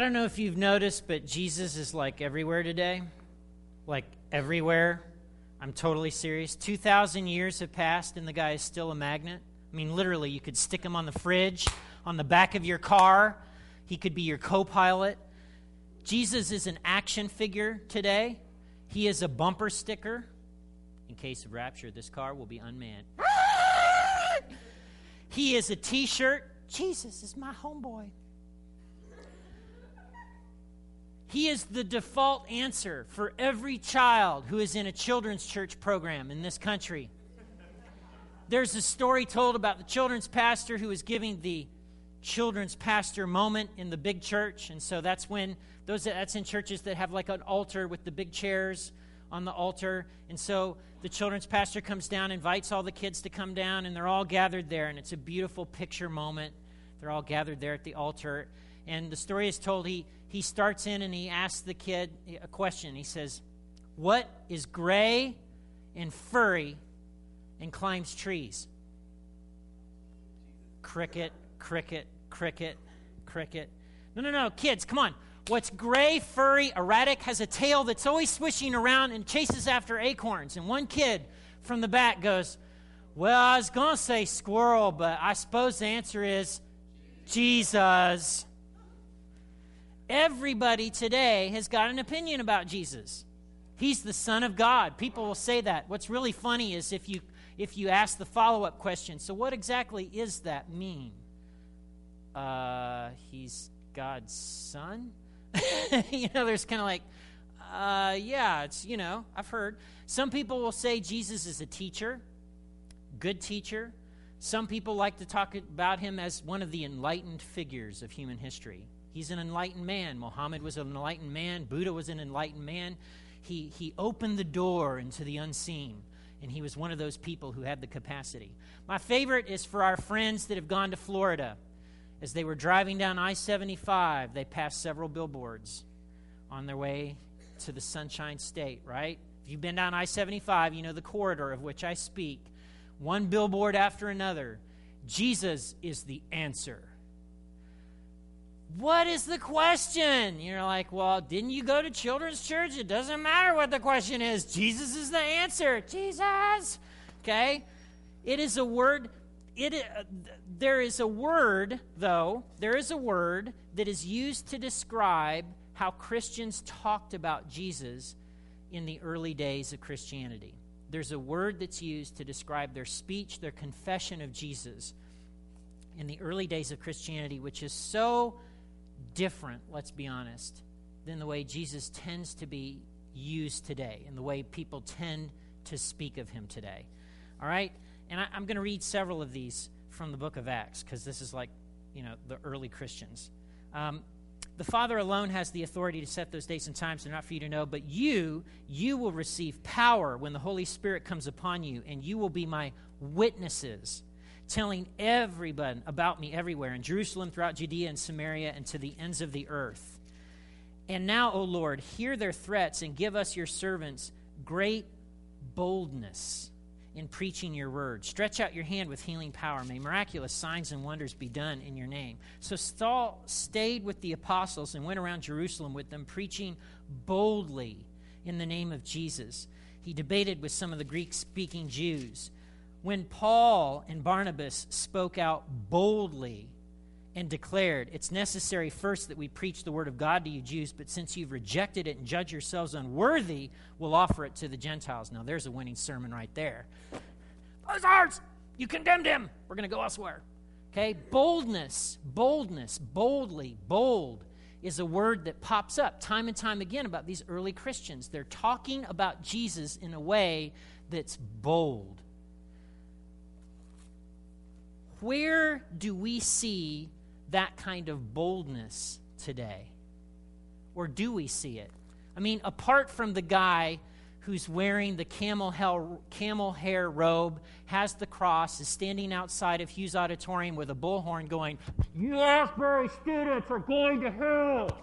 I don't know if you've noticed, but Jesus is like everywhere today. Like everywhere. I'm totally serious. 2,000 years have passed, and the guy is still a magnet. I mean, literally, you could stick him on the fridge, on the back of your car. He could be your co pilot. Jesus is an action figure today. He is a bumper sticker. In case of rapture, this car will be unmanned. he is a t shirt. Jesus is my homeboy. He is the default answer for every child who is in a children's church program in this country. There's a story told about the children's pastor who was giving the children's pastor moment in the big church. And so that's when those that's in churches that have like an altar with the big chairs on the altar. And so the children's pastor comes down, invites all the kids to come down, and they're all gathered there. And it's a beautiful picture moment. They're all gathered there at the altar. And the story is told he, he starts in and he asks the kid a question. He says, What is gray and furry and climbs trees? Cricket, cricket, cricket, cricket. No, no, no, kids, come on. What's gray, furry, erratic, has a tail that's always swishing around and chases after acorns. And one kid from the back goes, Well, I was going to say squirrel, but I suppose the answer is Jesus. Everybody today has got an opinion about Jesus. He's the Son of God. People will say that. What's really funny is if you if you ask the follow-up question, so what exactly is that mean? Uh, he's God's son? you know, there's kind of like, uh, yeah, it's, you know, I've heard. Some people will say Jesus is a teacher, good teacher. Some people like to talk about him as one of the enlightened figures of human history. He's an enlightened man. Muhammad was an enlightened man. Buddha was an enlightened man. He, he opened the door into the unseen, and he was one of those people who had the capacity. My favorite is for our friends that have gone to Florida. As they were driving down I 75, they passed several billboards on their way to the Sunshine State, right? If you've been down I 75, you know the corridor of which I speak. One billboard after another. Jesus is the answer. What is the question? You're like, well, didn't you go to children's church? It doesn't matter what the question is. Jesus is the answer. Jesus. Okay? It is a word it, uh, there is a word, though, there is a word that is used to describe how Christians talked about Jesus in the early days of Christianity. There's a word that's used to describe their speech, their confession of Jesus in the early days of Christianity, which is so different, let's be honest, than the way Jesus tends to be used today and the way people tend to speak of him today. All right? And I, am going to read several of these from the book of Acts because this is like, you know, the early Christians. Um, the Father alone has the authority to set those dates and times. They're not for you to know, but you, you will receive power when the Holy Spirit comes upon you, and you will be my witnesses, telling everybody about me everywhere in Jerusalem, throughout Judea and Samaria, and to the ends of the earth. And now, O Lord, hear their threats and give us, your servants, great boldness in preaching your word. Stretch out your hand with healing power. May miraculous signs and wonders be done in your name. So Saul stayed with the apostles and went around Jerusalem with them, preaching boldly in the name of Jesus. He debated with some of the Greek speaking Jews. When Paul and Barnabas spoke out boldly and declared, It's necessary first that we preach the word of God to you Jews, but since you've rejected it and judge yourselves unworthy, we'll offer it to the Gentiles. Now, there's a winning sermon right there. Those ours! You condemned him! We're going to go elsewhere. Okay? Boldness, boldness, boldly, bold is a word that pops up time and time again about these early Christians. They're talking about Jesus in a way that's bold. Where do we see that kind of boldness today? Or do we see it? I mean, apart from the guy who's wearing the camel hair, camel hair robe, has the cross, is standing outside of Hughes Auditorium with a bullhorn going, You Asbury students are going to hell.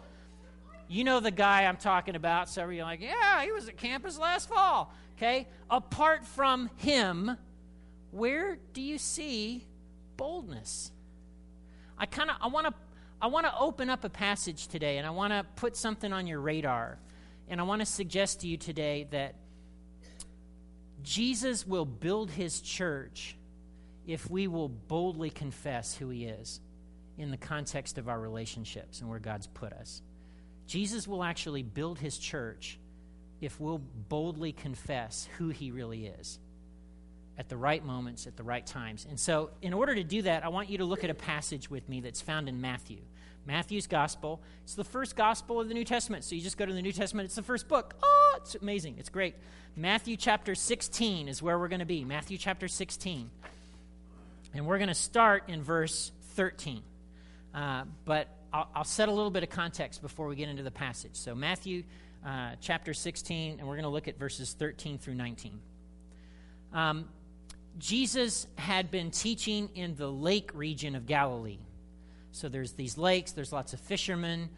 You know the guy I'm talking about, so you're like, Yeah, he was at campus last fall. Okay? Apart from him, where do you see boldness? I kind of I want to I want to open up a passage today and I want to put something on your radar. And I want to suggest to you today that Jesus will build his church if we will boldly confess who he is in the context of our relationships and where God's put us. Jesus will actually build his church if we'll boldly confess who he really is at the right moments, at the right times. And so, in order to do that, I want you to look at a passage with me that's found in Matthew. Matthew's gospel. It's the first gospel of the New Testament. So you just go to the New Testament, it's the first book. Oh, it's amazing. It's great. Matthew chapter 16 is where we're going to be. Matthew chapter 16. And we're going to start in verse 13. Uh, but I'll, I'll, set a little bit of context before we get into the passage. So, Matthew uh, chapter 16, and we're going to look at verses 13 through 19. Um, Jesus had been teaching in the lake region of Galilee. So there's these lakes, there's lots of fishermen,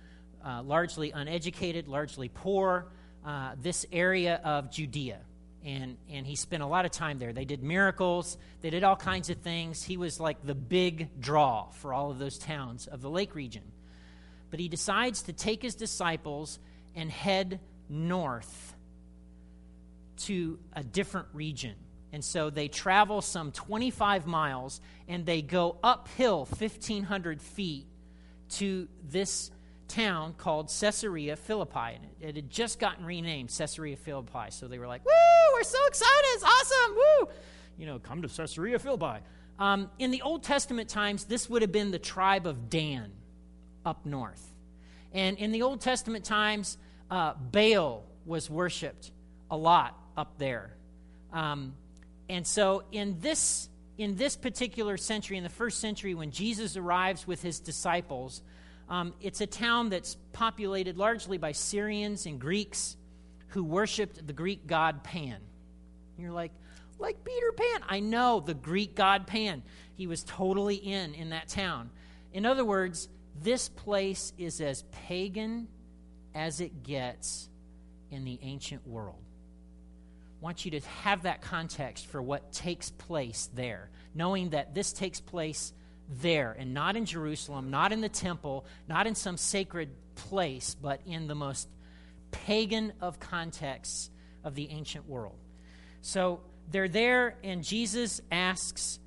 uh, largely uneducated, largely poor, uh, this area of Judea. And, and he spent a lot of time there. They did miracles, they did all kinds of things. He was like the big draw for all of those towns of the lake region. But he decides to take his disciples and head north to a different region and so they travel some 25 miles and they go uphill 1,500 feet to this town called Caesarea Philippi. And it, it, had just gotten renamed Caesarea Philippi. So they were like, Woo, we're so excited. It's awesome. Woo. You know, come to Caesarea Philippi. Um, in the Old Testament times, this would have been the tribe of Dan up north. And in the Old Testament times, uh, Baal was worshiped a lot up there. Um, and so in this in this particular century, in the first century, when Jesus arrives with his disciples, um, it's a town that's populated largely by Syrians and Greeks who worshiped the Greek god Pan. You're like, like Peter Pan. I know the Greek god Pan. He was totally in in that town. In other words, this place is as pagan as it gets in the ancient world want you to have that context for what takes place there, knowing that this takes place there and not in Jerusalem, not in the temple, not in some sacred place, but in the most pagan of contexts of the ancient world. So they're there, and Jesus asks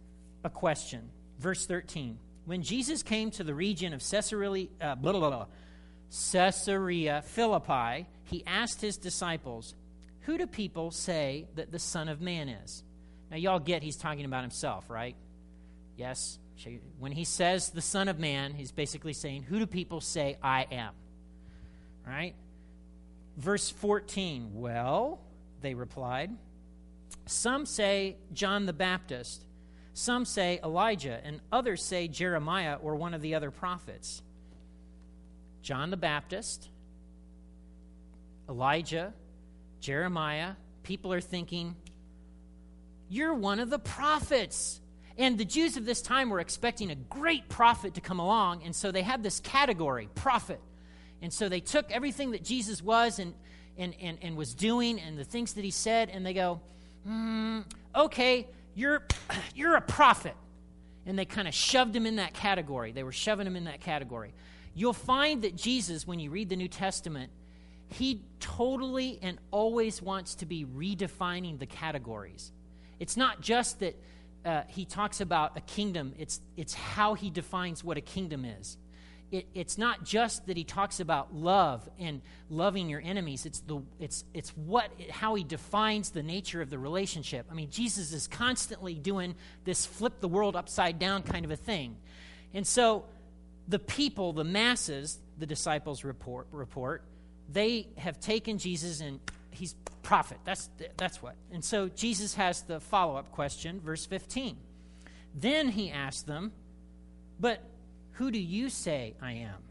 a question. Verse 13 When Jesus came to the region of Caesarea, uh, blah, blah, blah, Caesarea Philippi, he asked his disciples, who do people say that the Son of Man is? Now, y'all get he's talking about himself, right? Yes. When he says the Son of Man, he's basically saying, Who do people say I am? Right? Verse 14, well, they replied, some say John the Baptist, some say Elijah, and others say Jeremiah or one of the other prophets. John the Baptist, Elijah, Jeremiah, people are thinking, You're one of the prophets. And the Jews of this time were expecting a great prophet to come along, and so they had this category, prophet. And so they took everything that Jesus was and, and, and, and was doing and the things that he said, and they go, mm, okay, you're, you're a prophet. And they kind of shoved him in that category. They were shoving him in that category. You'll find that Jesus, when you read the New Testament, he totally and always wants to be redefining the categories. It's not just that uh, he talks about a kingdom, it's, it's how he defines what a kingdom is. It, it's not just that he talks about love and loving your enemies. It's the it's it's what how he defines the nature of the relationship. I mean, Jesus is constantly doing this flip the world upside down kind of a thing, and so the people, the masses, the disciples report report they have taken Jesus and he's prophet. That's, that's what. And so Jesus has the follow up question, verse 15. Then he asked them, But who do you say I am?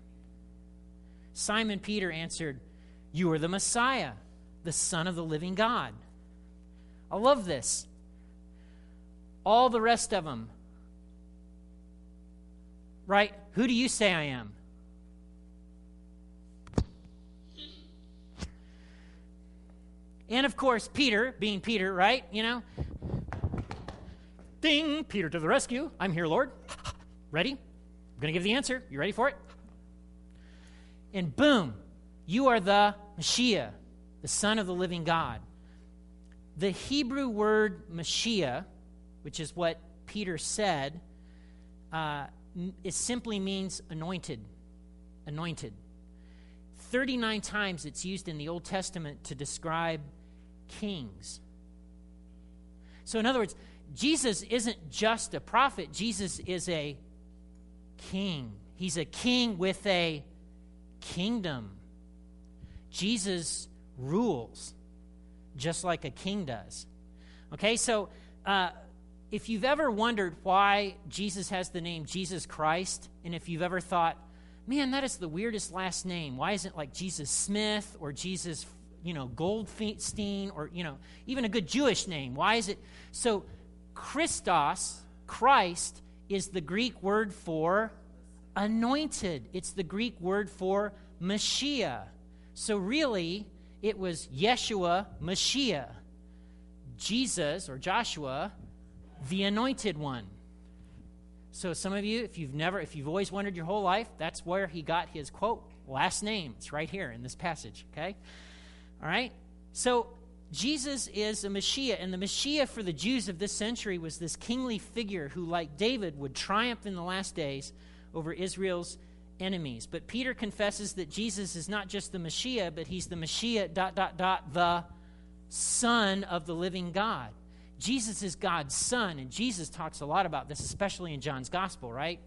Simon Peter answered, You are the Messiah, the Son of the living God. I love this. All the rest of them, right? Who do you say I am? And of course, Peter, being Peter, right? You know? Ding, Peter to the rescue. I'm here, Lord. Ready? I'm going to give the answer. You ready for it? and boom, you are the Messiah, the Son of the living God. The Hebrew word Messiah, which is what Peter said, uh, it simply means anointed. Anointed. 39 times it's used in the Old Testament to describe kings. So, in other words, Jesus isn't just a prophet, Jesus is a king. He's a king with a kingdom. Jesus rules just like a king does. Okay, so uh, if you've ever wondered why Jesus has the name Jesus Christ, and if you've ever thought, man, that is the weirdest last name. Why isn't like Jesus Smith or Jesus, you know, Goldstein or, you know, even a good Jewish name? Why is it? So, Christos, Christ, is the Greek word for anointed. It's the Greek word for Messiah. So, really, it was Yeshua, Messiah. Jesus or Joshua, the anointed one. So some of you, if you've never, if you've always wondered your whole life, that's where he got his quote, last name. It's right here in this passage, okay? All right? So Jesus is a Messiah, and the Messiah for the Jews of this century was this kingly figure who, like David, would triumph in the last days over Israel's enemies. But Peter confesses that Jesus is not just the Messiah, but he's the Messiah, dot, dot, dot, the Son of the living God. Jesus is God's Son, and Jesus talks a lot about this, especially in John's Gospel, right?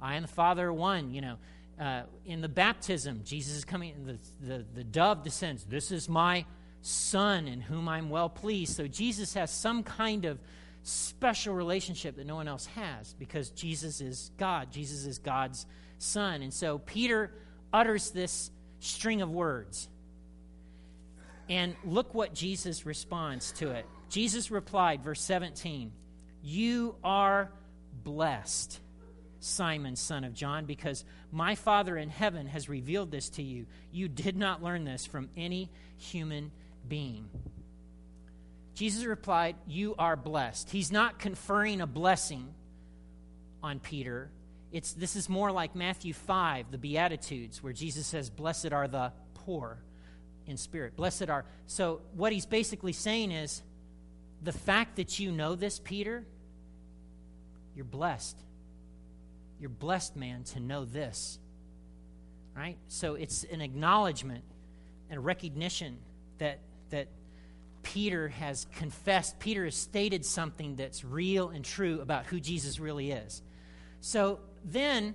I and the Father are one, you know. Uh, in the baptism, Jesus is coming, the, the, the dove descends. This is my Son in whom I'm well pleased. So Jesus has some kind of special relationship that no one else has because Jesus is God. Jesus is God's Son. And so Peter utters this string of words. And look what Jesus responds to it. Jesus replied, verse 17, You are blessed, Simon, son of John, because my Father in heaven has revealed this to you. You did not learn this from any human being. Jesus replied, You are blessed. He's not conferring a blessing on Peter. It's, this is more like Matthew 5, the Beatitudes, where Jesus says, Blessed are the poor in spirit. Blessed are. So, what he's basically saying is, the fact that you know this, Peter, you're blessed. You're blessed, man, to know this. Right? So it's an acknowledgement and a recognition that that Peter has confessed, Peter has stated something that's real and true about who Jesus really is. So then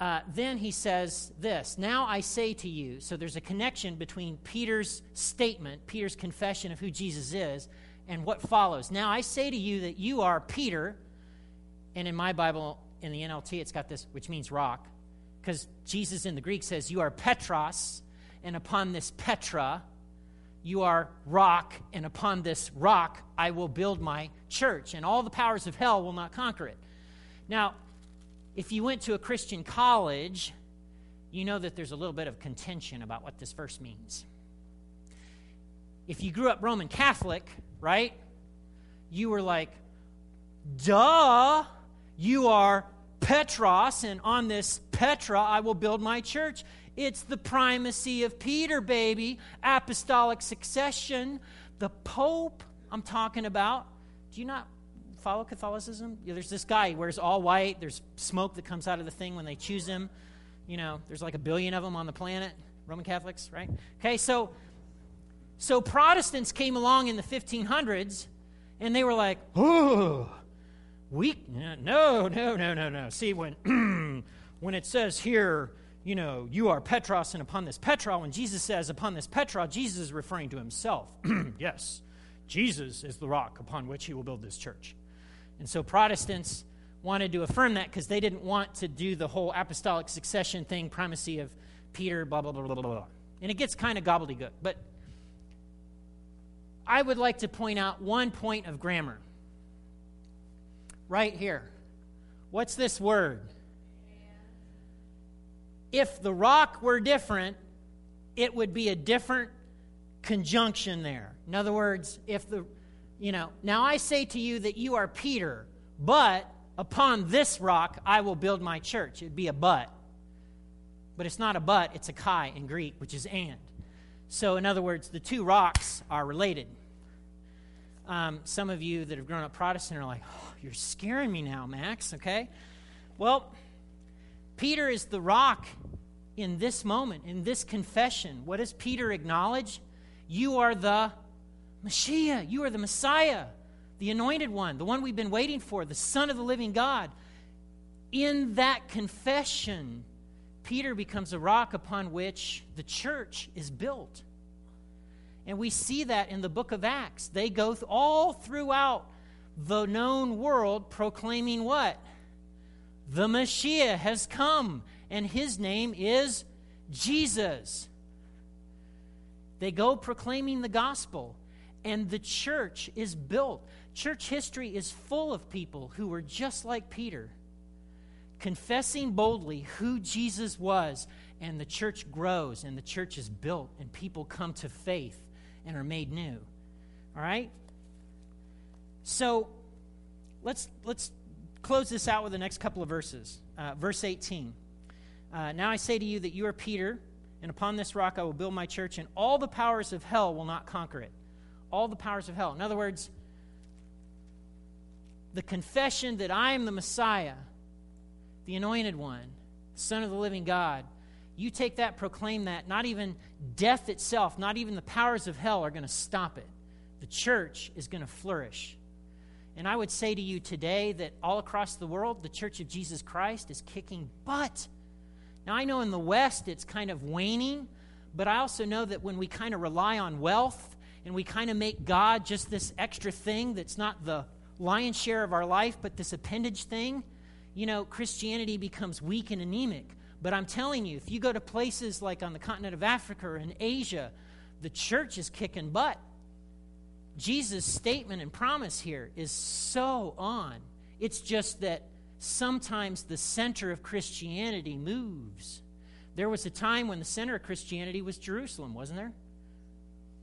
uh, then he says this Now I say to you, so there's a connection between Peter's statement, Peter's confession of who Jesus is, and what follows. Now I say to you that you are Peter, and in my Bible, in the NLT, it's got this, which means rock, because Jesus in the Greek says, You are Petros, and upon this Petra, you are rock, and upon this rock I will build my church, and all the powers of hell will not conquer it. Now, if you went to a Christian college, you know that there's a little bit of contention about what this verse means. If you grew up Roman Catholic, right? You were like, duh, you are Petros, and on this Petra I will build my church. It's the primacy of Peter, baby. Apostolic succession. The Pope, I'm talking about. Do you not follow Catholicism? Yeah, there's this guy, he wears all white. There's smoke that comes out of the thing when they choose him. You know, there's like a billion of them on the planet, Roman Catholics, right? Okay, so so Protestants came along in the 1500s and they were like, oh, we, no, no, no, no, no. See, when, when it says here, you know, you are Petros and upon this Petra, when Jesus says upon this Petra, Jesus is referring to himself. yes, Jesus is the rock upon which he will build this church. And so Protestants wanted to affirm that because they didn't want to do the whole apostolic succession thing, primacy of Peter, blah, blah, blah, blah, blah. And it gets kind of gobbledygook. But I would like to point out one point of grammar. Right here. What's this word? If the rock were different, it would be a different conjunction there. In other words, if the, you know, now I say to you that you are Peter, but upon this rock I will build my church. It'd be a but. but it's not a but, it's a kai in Greek, which is and. So, in other words, the two rocks are related. Um, some of you that have grown up Protestant are like, oh, you're scaring me now, Max, okay? Well, Peter is the rock in this moment, in this confession. What does Peter acknowledge? You are the Messiah. You are the Messiah, the anointed one, the one we've been waiting for, the Son of the living God. In that confession, Peter becomes a rock upon which the church is built. And we see that in the book of Acts. They go th- all throughout the known world proclaiming what? The Messiah has come, and his name is Jesus. They go proclaiming the gospel, and the church is built. Church history is full of people who were just like Peter confessing boldly who Jesus was, and the church grows and the church is built, and people come to faith and are made new. All right? So let's let's close this out with the next couple of verses. Uh, verse 18. Uh, now I say to you that you are Peter, and upon this rock I will build my church, and all the powers of hell will not conquer it. All the powers of hell. In other words, the confession that I am the Messiah the anointed one, Son of the living God, you take that, proclaim that, not even death itself, not even the powers of hell are going to stop it. The church is going to flourish. And I would say to you today that all across the world, the church of Jesus Christ is kicking butt. Now, I know in the West it's kind of waning, but I also know that when we kind of rely on wealth and we kind of make God just this extra thing that's not the lion's share of our life, but this appendage thing, you know, Christianity becomes weak and anemic. But I'm telling you, if you go to places like on the continent of Africa or in Asia, the church is kicking butt. Jesus' statement and promise here is so on. It's just that sometimes the center of Christianity moves. There was a time when the center of Christianity was Jerusalem, wasn't there?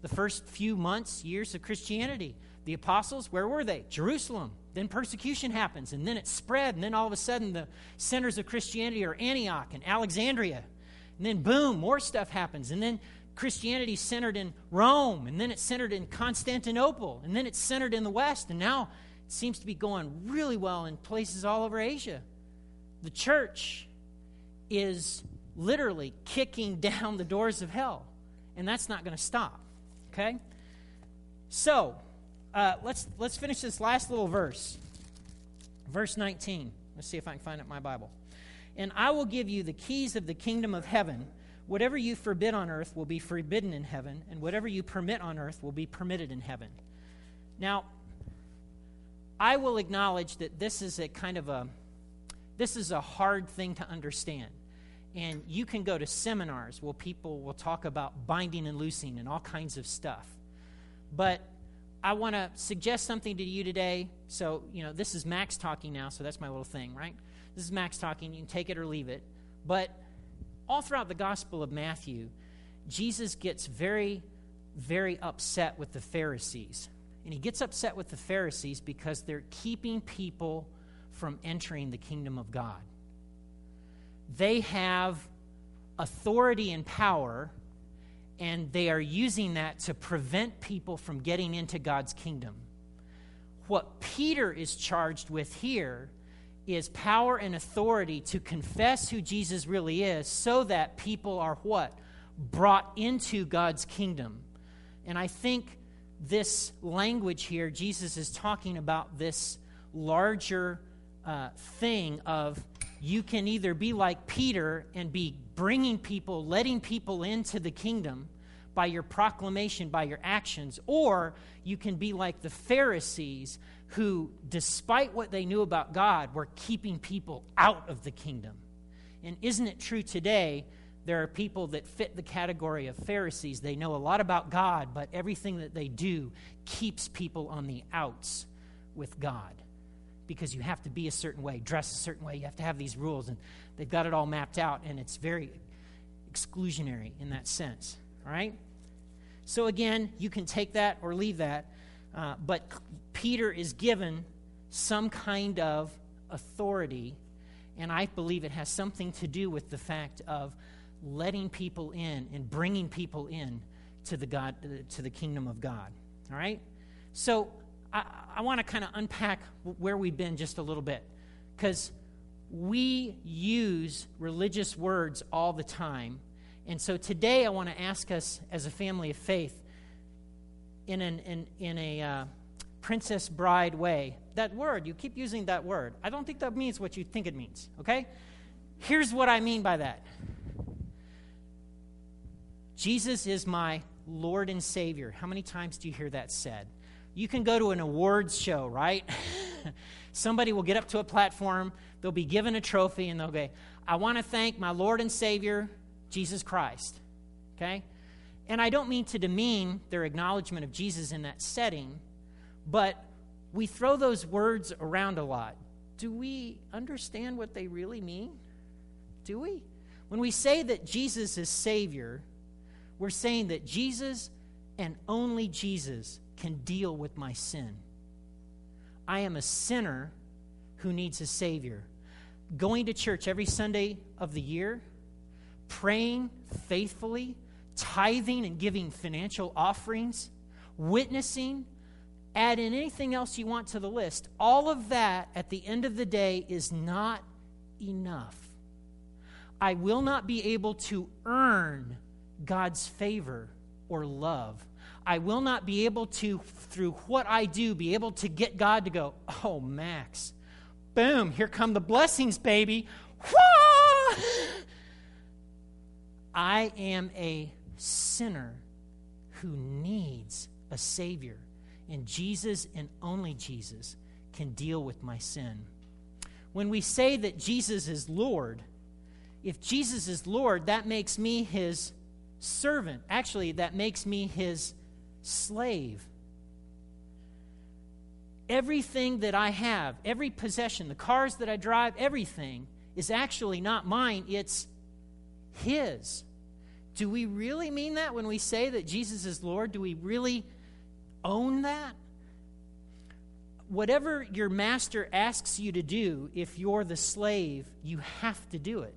The first few months, years of Christianity. The apostles, where were they? Jerusalem. Then persecution happens, and then it spread, and then all of a sudden the centers of Christianity are Antioch and Alexandria. And then, boom, more stuff happens. And then Christianity centered in Rome, and then it's centered in Constantinople, and then it's centered in the West, and now it seems to be going really well in places all over Asia. The church is literally kicking down the doors of hell, and that's not going to stop. Okay? So, uh, let's, let's finish this last little verse. Verse 19. Let's see if I can find it in my Bible. And I will give you the keys of the kingdom of heaven. Whatever you forbid on earth will be forbidden in heaven, and whatever you permit on earth will be permitted in heaven. Now, I will acknowledge that this is a kind of a this is a hard thing to understand. And you can go to seminars where people will talk about binding and loosing and all kinds of stuff. But I want to suggest something to you today. So, you know, this is Max talking now, so that's my little thing, right? This is Max talking. You can take it or leave it. But all throughout the Gospel of Matthew, Jesus gets very, very upset with the Pharisees. And he gets upset with the Pharisees because they're keeping people from entering the kingdom of God. They have authority and power and they are using that to prevent people from getting into God's kingdom. What Peter is charged with here is power and authority to confess who Jesus really is so that people are what? Brought into God's kingdom. And I think this language here, Jesus is talking about this larger uh, thing of you can either be like Peter and be bringing people, letting people into the kingdom by your proclamation, by your actions, or you can be like the Pharisees who, despite what they knew about God, were keeping people out of the kingdom. And isn't it true today? There are people that fit the category of Pharisees. They know a lot about God, but everything that they do keeps people on the outs with God because you have to be a certain way, dress a certain way, you have to have these rules, and they've got it all mapped out, and it's very exclusionary in that sense. All right? So again, you can take that or leave that, uh, but Peter is given some kind of authority, and I believe it has something to do with the fact of letting people in and bringing people in to the God to the kingdom of God. All right? So I, I want to kind of unpack where we've been just a little bit. Because we use religious words all the time. And so today I want to ask us as a family of faith in, an, in, in a uh, princess bride way. That word, you keep using that word. I don't think that means what you think it means, okay? Here's what I mean by that Jesus is my Lord and Savior. How many times do you hear that said? You can go to an awards show, right? Somebody will get up to a platform, they'll be given a trophy, and they'll go, I want to thank my Lord and Savior, Jesus Christ. Okay? And I don't mean to demean their acknowledgement of Jesus in that setting, but we throw those words around a lot. Do we understand what they really mean? Do we? When we say that Jesus is Savior, we're saying that Jesus and only Jesus can deal with my sin. I am a sinner who needs a Savior. Going to church every Sunday of the year, praying faithfully, tithing and giving financial offerings, witnessing, add in anything else you want to the list. All of that at the end of the day is not enough. I will not be able to earn God's favor or love. I will not be able to, through what I do, be able to get God to go, oh, Max, boom, here come the blessings, baby. I am a sinner who needs a Savior, and Jesus and only Jesus can deal with my sin. When we say that Jesus is Lord, if Jesus is Lord, that makes me his servant. Actually, that makes me his slave. Everything that I have, every possession, the cars that I drive, everything is actually not mine, it's his. Do we really mean that when we say that Jesus is Lord? Do we really own that? Whatever your master asks you to do, if you're the slave, you have to do it.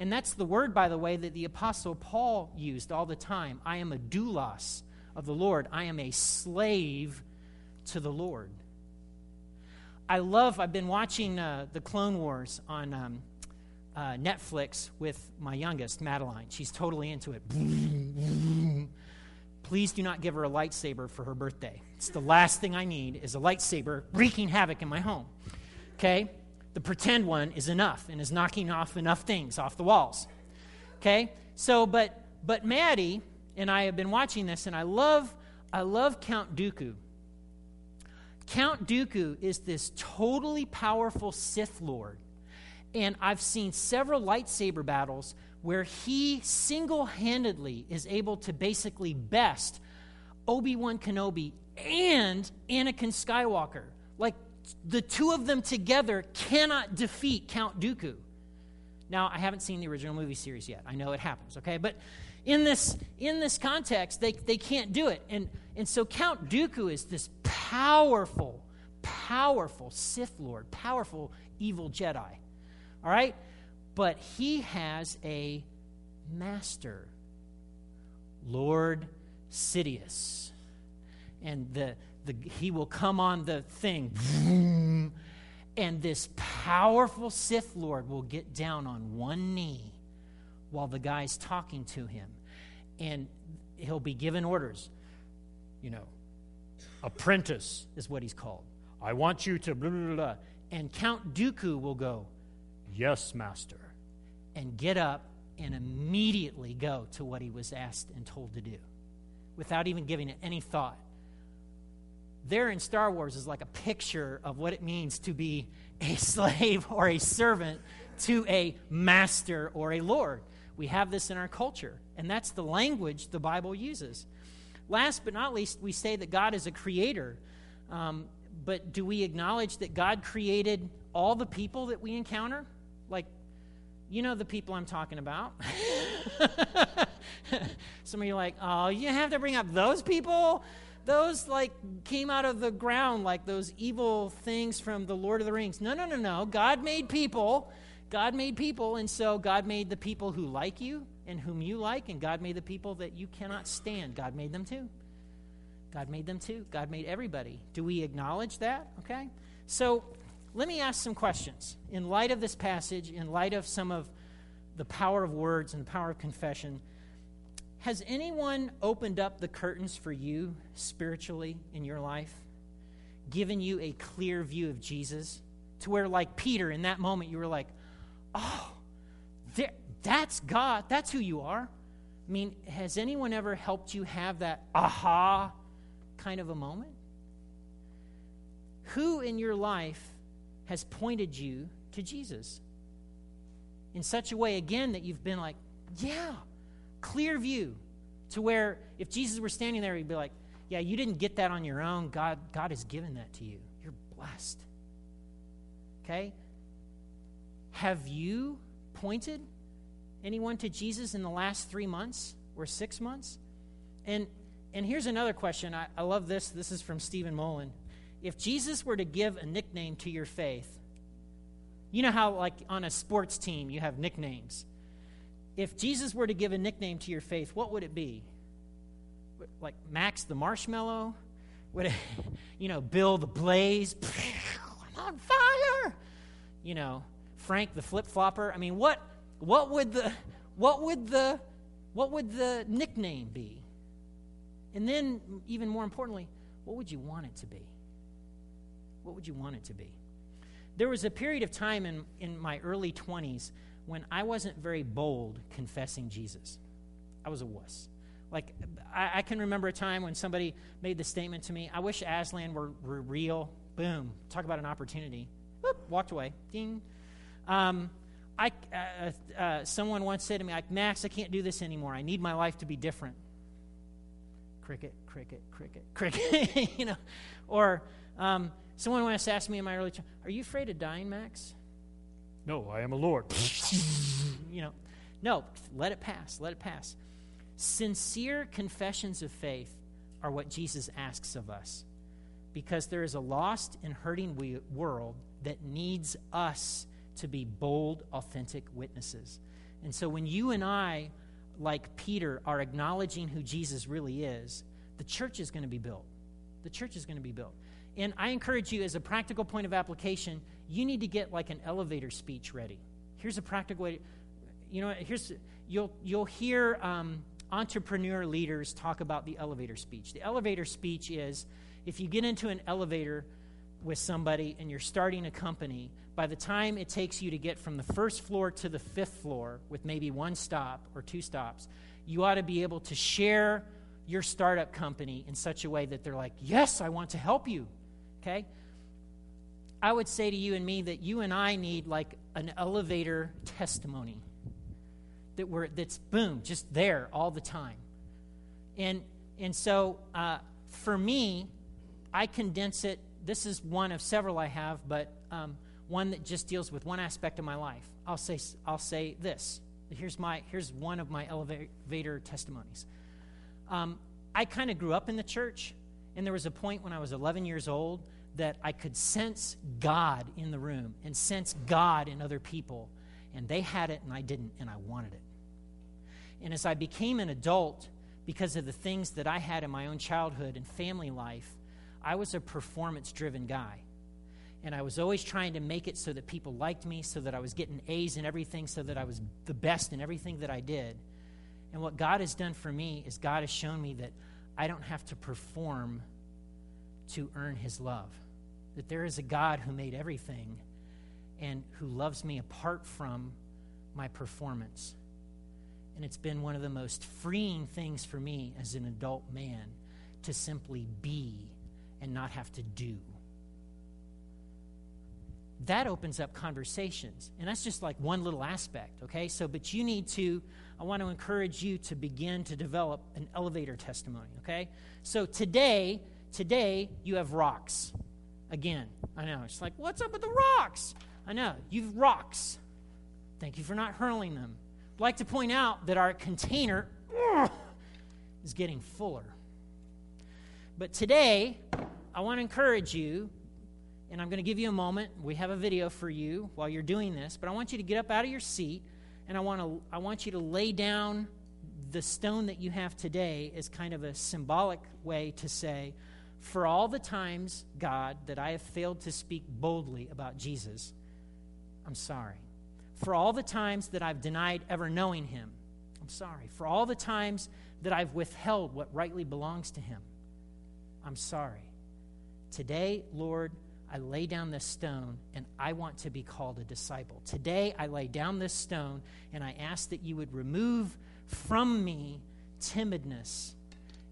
And that's the word, by the way, that the Apostle Paul used all the time. I am a doulos of the Lord, I am a slave to the Lord. I love, I've been watching uh, the Clone Wars on um, uh, Netflix with my youngest, Madeline. She's totally into it. Please do not give her a lightsaber for her birthday. It's the last thing I need is a lightsaber wreaking havoc in my home. Okay? The pretend one is enough and is knocking off enough things off the walls. Okay? So, but but Maddie and I have been watching this, and I love I love Count Dooku. Count Dooku is this totally powerful Sith Lord. And I've seen several lightsaber battles where he single handedly is able to basically best Obi Wan Kenobi and Anakin Skywalker. Like the two of them together cannot defeat Count Dooku. Now, I haven't seen the original movie series yet. I know it happens, okay? But in this, in this context, they, they can't do it. And, and so Count Dooku is this powerful, powerful Sith Lord, powerful evil Jedi. All right? But he has a master, Lord Sidious. And the, the, he will come on the thing. And this powerful Sith Lord will get down on one knee while the guy's talking to him. And he'll be given orders. You know, apprentice is what he's called. I want you to blah, blah, blah. And Count Dooku will go, Yes, master. And get up and immediately go to what he was asked and told to do without even giving it any thought there in Star Wars is like a picture of what it means to be a slave or a servant to a master or a lord. We have this in our culture, and that's the language the Bible uses. Last but not least, we say that God is a creator. Um, but do we acknowledge that God created all the people that we encounter? Like, you know the people I'm talking about. Some of you are like, oh, you have to bring up those people? those like came out of the ground like those evil things from the Lord of the Rings. No, no, no, no. God made people. God made people, and so God made the people who like you and whom you like, and God made the people that you cannot stand. God made them too. God made them too. God made everybody. Do we acknowledge that? Okay. So let me ask some questions. In light of this passage, in light of some of the power of words and the power of confession, has anyone opened up the curtains for you spiritually in your life? Given you a clear view of Jesus? To where, like Peter, in that moment, you were like, oh, that's God. That's who you are. I mean, has anyone ever helped you have that aha kind of a moment? Who in your life has pointed you to Jesus? In such a way, again, that you've been like, yeah, clear view to where if Jesus were standing there, he'd be like, yeah, you didn't get that on your own. God, God has given that to you. You're blessed. Okay? Have you pointed anyone to Jesus in the last three months or six months? And and here's another question. I, I love this. This is from Stephen Mullen. If Jesus were to give a nickname to your faith, you know how, like, on a sports team, you have nicknames. If Jesus were to give a nickname to your faith, what would it be? Like Max the Marshmallow? Would it, you know, Bill the Blaze? I'm on fire! You know, Frank the flip flopper. I mean, what what would the what would the what would the nickname be? And then even more importantly, what would you want it to be? What would you want it to be? There was a period of time in, in my early 20s when I wasn't very bold confessing Jesus. I was a wuss. Like, I, I, can remember a time when somebody made the statement to me, I wish Aslan were, were real. Boom. Talk about an opportunity. Walked away. Ding. Um, I, uh, uh, someone once said to me, Max, I can't do this anymore. I need my life to be different. Cricket, cricket, cricket, cricket. you know, or um, someone once asked me in my early, ch- "Are you afraid of dying, Max?" No, I am a Lord. you know, no. Let it pass. Let it pass. Sincere confessions of faith are what Jesus asks of us, because there is a lost and hurting we- world that needs us to be bold, authentic witnesses. And so when you and I, like Peter, are acknowledging who Jesus really is, the church is going to be built. The church is going to be built. And I encourage you, as a practical point of application, you need to get like an elevator speech ready. Here's a practical way. To, you know, here's you'll you'll hear um, entrepreneur leaders talk about the elevator speech. The elevator speech is if you get into an elevator with somebody and you're starting a company, by the time it takes you to get from the first floor to the fifth floor with maybe one stop or two stops, you ought to be able to share your startup company in such a way that they're like, Yes, I want to help you. Okay? I would say to you and me that you and I need like an elevator testimony that we're that's boom, just there all the time. And and so uh, for me, I condense it this is one of several I have, but um, one that just deals with one aspect of my life. I'll say, I'll say this. Here's, my, here's one of my elevator testimonies. Um, I kind of grew up in the church, and there was a point when I was 11 years old that I could sense God in the room and sense God in other people. And they had it, and I didn't, and I wanted it. And as I became an adult, because of the things that I had in my own childhood and family life, I was a performance driven guy. And I was always trying to make it so that people liked me, so that I was getting A's in everything, so that I was the best in everything that I did. And what God has done for me is God has shown me that I don't have to perform to earn his love. That there is a God who made everything and who loves me apart from my performance. And it's been one of the most freeing things for me as an adult man to simply be and not have to do. That opens up conversations. And that's just like one little aspect, okay? So, but you need to, I want to encourage you to begin to develop an elevator testimony, okay? So today, today, you have rocks. Again, I know. It's like, what's up with the rocks? I know. You've rocks. Thank you for not hurling them. I'd like to point out that our container is getting fuller. But today, I want to encourage you and I'm going to give you a moment. We have a video for you while you're doing this, but I want you to get up out of your seat and I want to I want you to lay down the stone that you have today as kind of a symbolic way to say for all the times, God, that I have failed to speak boldly about Jesus, I'm sorry. For all the times that I've denied ever knowing him, I'm sorry. For all the times that I've withheld what rightly belongs to him, I'm sorry. Today, Lord, I lay down this stone and I want to be called a disciple. Today, I lay down this stone and I ask that you would remove from me timidness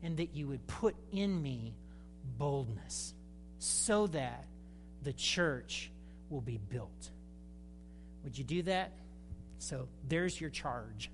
and that you would put in me boldness so that the church will be built. Would you do that? So there's your charge.